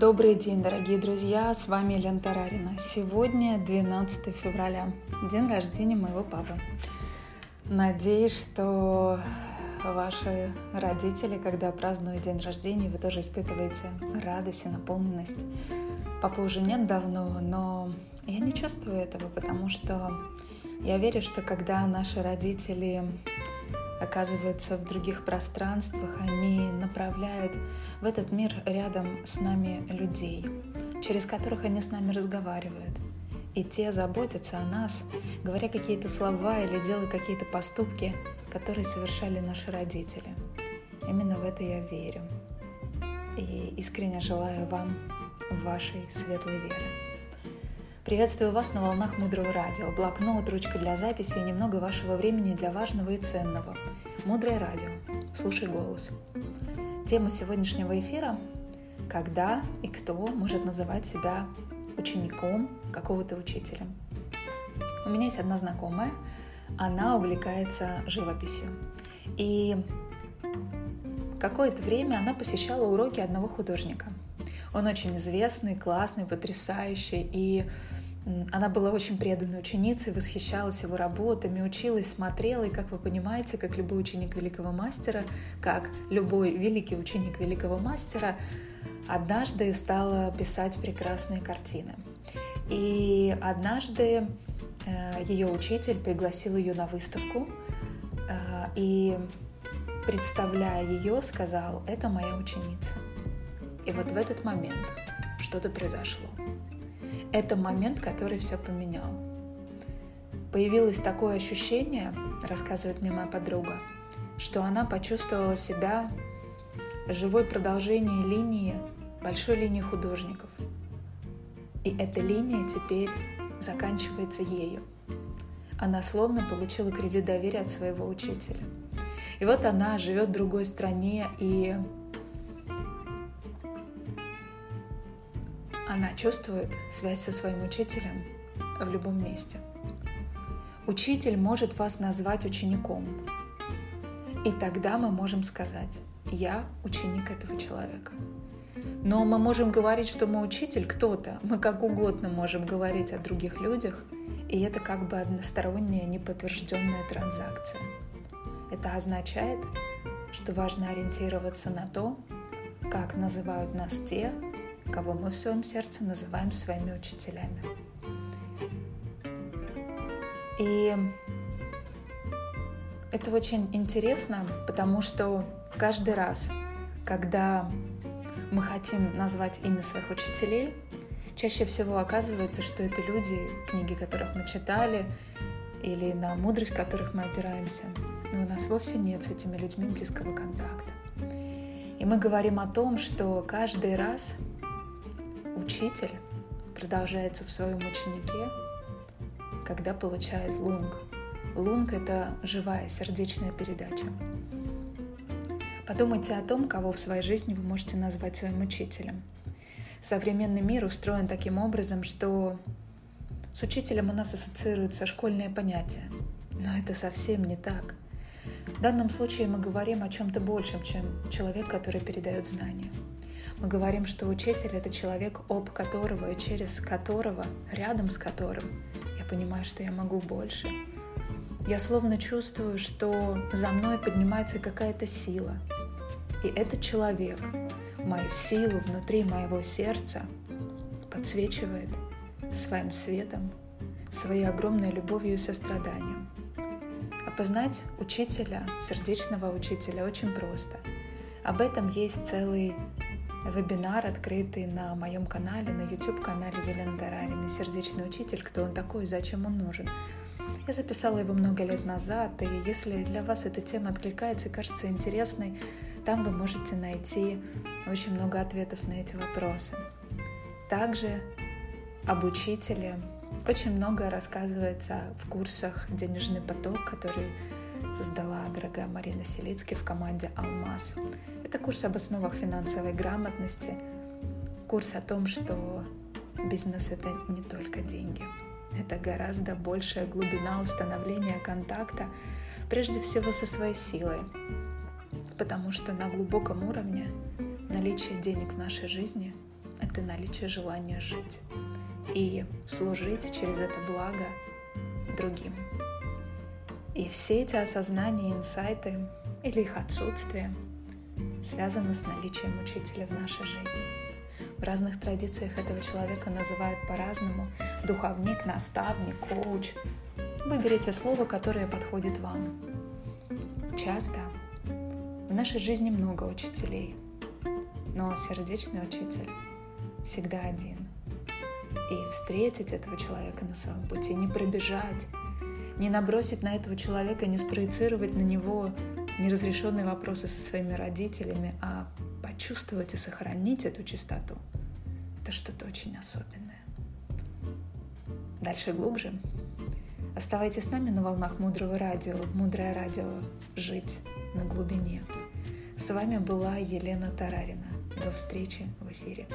Добрый день, дорогие друзья, с вами Лена Тарарина. Сегодня 12 февраля, день рождения моего папы. Надеюсь, что ваши родители, когда празднуют день рождения, вы тоже испытываете радость и наполненность. Папы уже нет давно, но я не чувствую этого, потому что я верю, что когда наши родители оказываются в других пространствах, они направляют в этот мир рядом с нами людей, через которых они с нами разговаривают. И те заботятся о нас, говоря какие-то слова или делая какие-то поступки, которые совершали наши родители. Именно в это я верю. И искренне желаю вам вашей светлой веры. Приветствую вас на волнах Мудрого Радио. Блокнот, ручка для записи и немного вашего времени для важного и ценного. Мудрое Радио. Слушай голос. Тема сегодняшнего эфира – когда и кто может называть себя учеником какого-то учителя. У меня есть одна знакомая, она увлекается живописью. И какое-то время она посещала уроки одного художника – он очень известный, классный, потрясающий. И она была очень преданной ученицей, восхищалась его работами, училась, смотрела, и, как вы понимаете, как любой ученик великого мастера, как любой великий ученик великого мастера, однажды стала писать прекрасные картины. И однажды э, ее учитель пригласил ее на выставку, э, и, представляя ее, сказал, это моя ученица. И вот в этот момент что-то произошло. Это момент, который все поменял. Появилось такое ощущение, рассказывает мне моя подруга, что она почувствовала себя живой продолжением линии, большой линии художников. И эта линия теперь заканчивается ею. Она словно получила кредит доверия от своего учителя. И вот она живет в другой стране, и Она чувствует связь со своим учителем в любом месте. Учитель может вас назвать учеником. И тогда мы можем сказать, я ученик этого человека. Но мы можем говорить, что мы учитель кто-то. Мы как угодно можем говорить о других людях, и это как бы односторонняя неподтвержденная транзакция. Это означает, что важно ориентироваться на то, как называют нас те, кого мы в своем сердце называем своими учителями. И это очень интересно, потому что каждый раз, когда мы хотим назвать имя своих учителей, чаще всего оказывается, что это люди, книги которых мы читали, или на мудрость которых мы опираемся. Но у нас вовсе нет с этими людьми близкого контакта. И мы говорим о том, что каждый раз Учитель продолжается в своем ученике, когда получает лунг. Лунг — это живая сердечная передача. Подумайте о том, кого в своей жизни вы можете назвать своим учителем. Современный мир устроен таким образом, что с учителем у нас ассоциируются школьные понятия. Но это совсем не так. В данном случае мы говорим о чем-то большем, чем человек, который передает знания. Мы говорим, что учитель — это человек, об которого и через которого, рядом с которым я понимаю, что я могу больше. Я словно чувствую, что за мной поднимается какая-то сила. И этот человек мою силу внутри моего сердца подсвечивает своим светом, своей огромной любовью и состраданием. Опознать учителя, сердечного учителя очень просто. Об этом есть целый вебинар, открытый на моем канале, на YouTube-канале Елена Тарарина «Сердечный учитель. Кто он такой? Зачем он нужен?» Я записала его много лет назад, и если для вас эта тема откликается и кажется интересной, там вы можете найти очень много ответов на эти вопросы. Также об учителе очень многое рассказывается в курсах «Денежный поток», который создала дорогая Марина Селицки в команде «Алмаз». Это курс об основах финансовой грамотности, курс о том, что бизнес — это не только деньги. Это гораздо большая глубина установления контакта, прежде всего со своей силой. Потому что на глубоком уровне наличие денег в нашей жизни — это наличие желания жить и служить через это благо другим. И все эти осознания, инсайты или их отсутствие связаны с наличием учителя в нашей жизни. В разных традициях этого человека называют по-разному – духовник, наставник, коуч. Выберите слово, которое подходит вам. Часто в нашей жизни много учителей, но сердечный учитель всегда один. И встретить этого человека на своем пути, не пробежать, не набросить на этого человека, не спроецировать на него неразрешенные вопросы со своими родителями, а почувствовать и сохранить эту чистоту — это что-то очень особенное. Дальше глубже. Оставайтесь с нами на волнах Мудрого Радио. Мудрое Радио «Жить на глубине». С вами была Елена Тарарина. До встречи в эфире.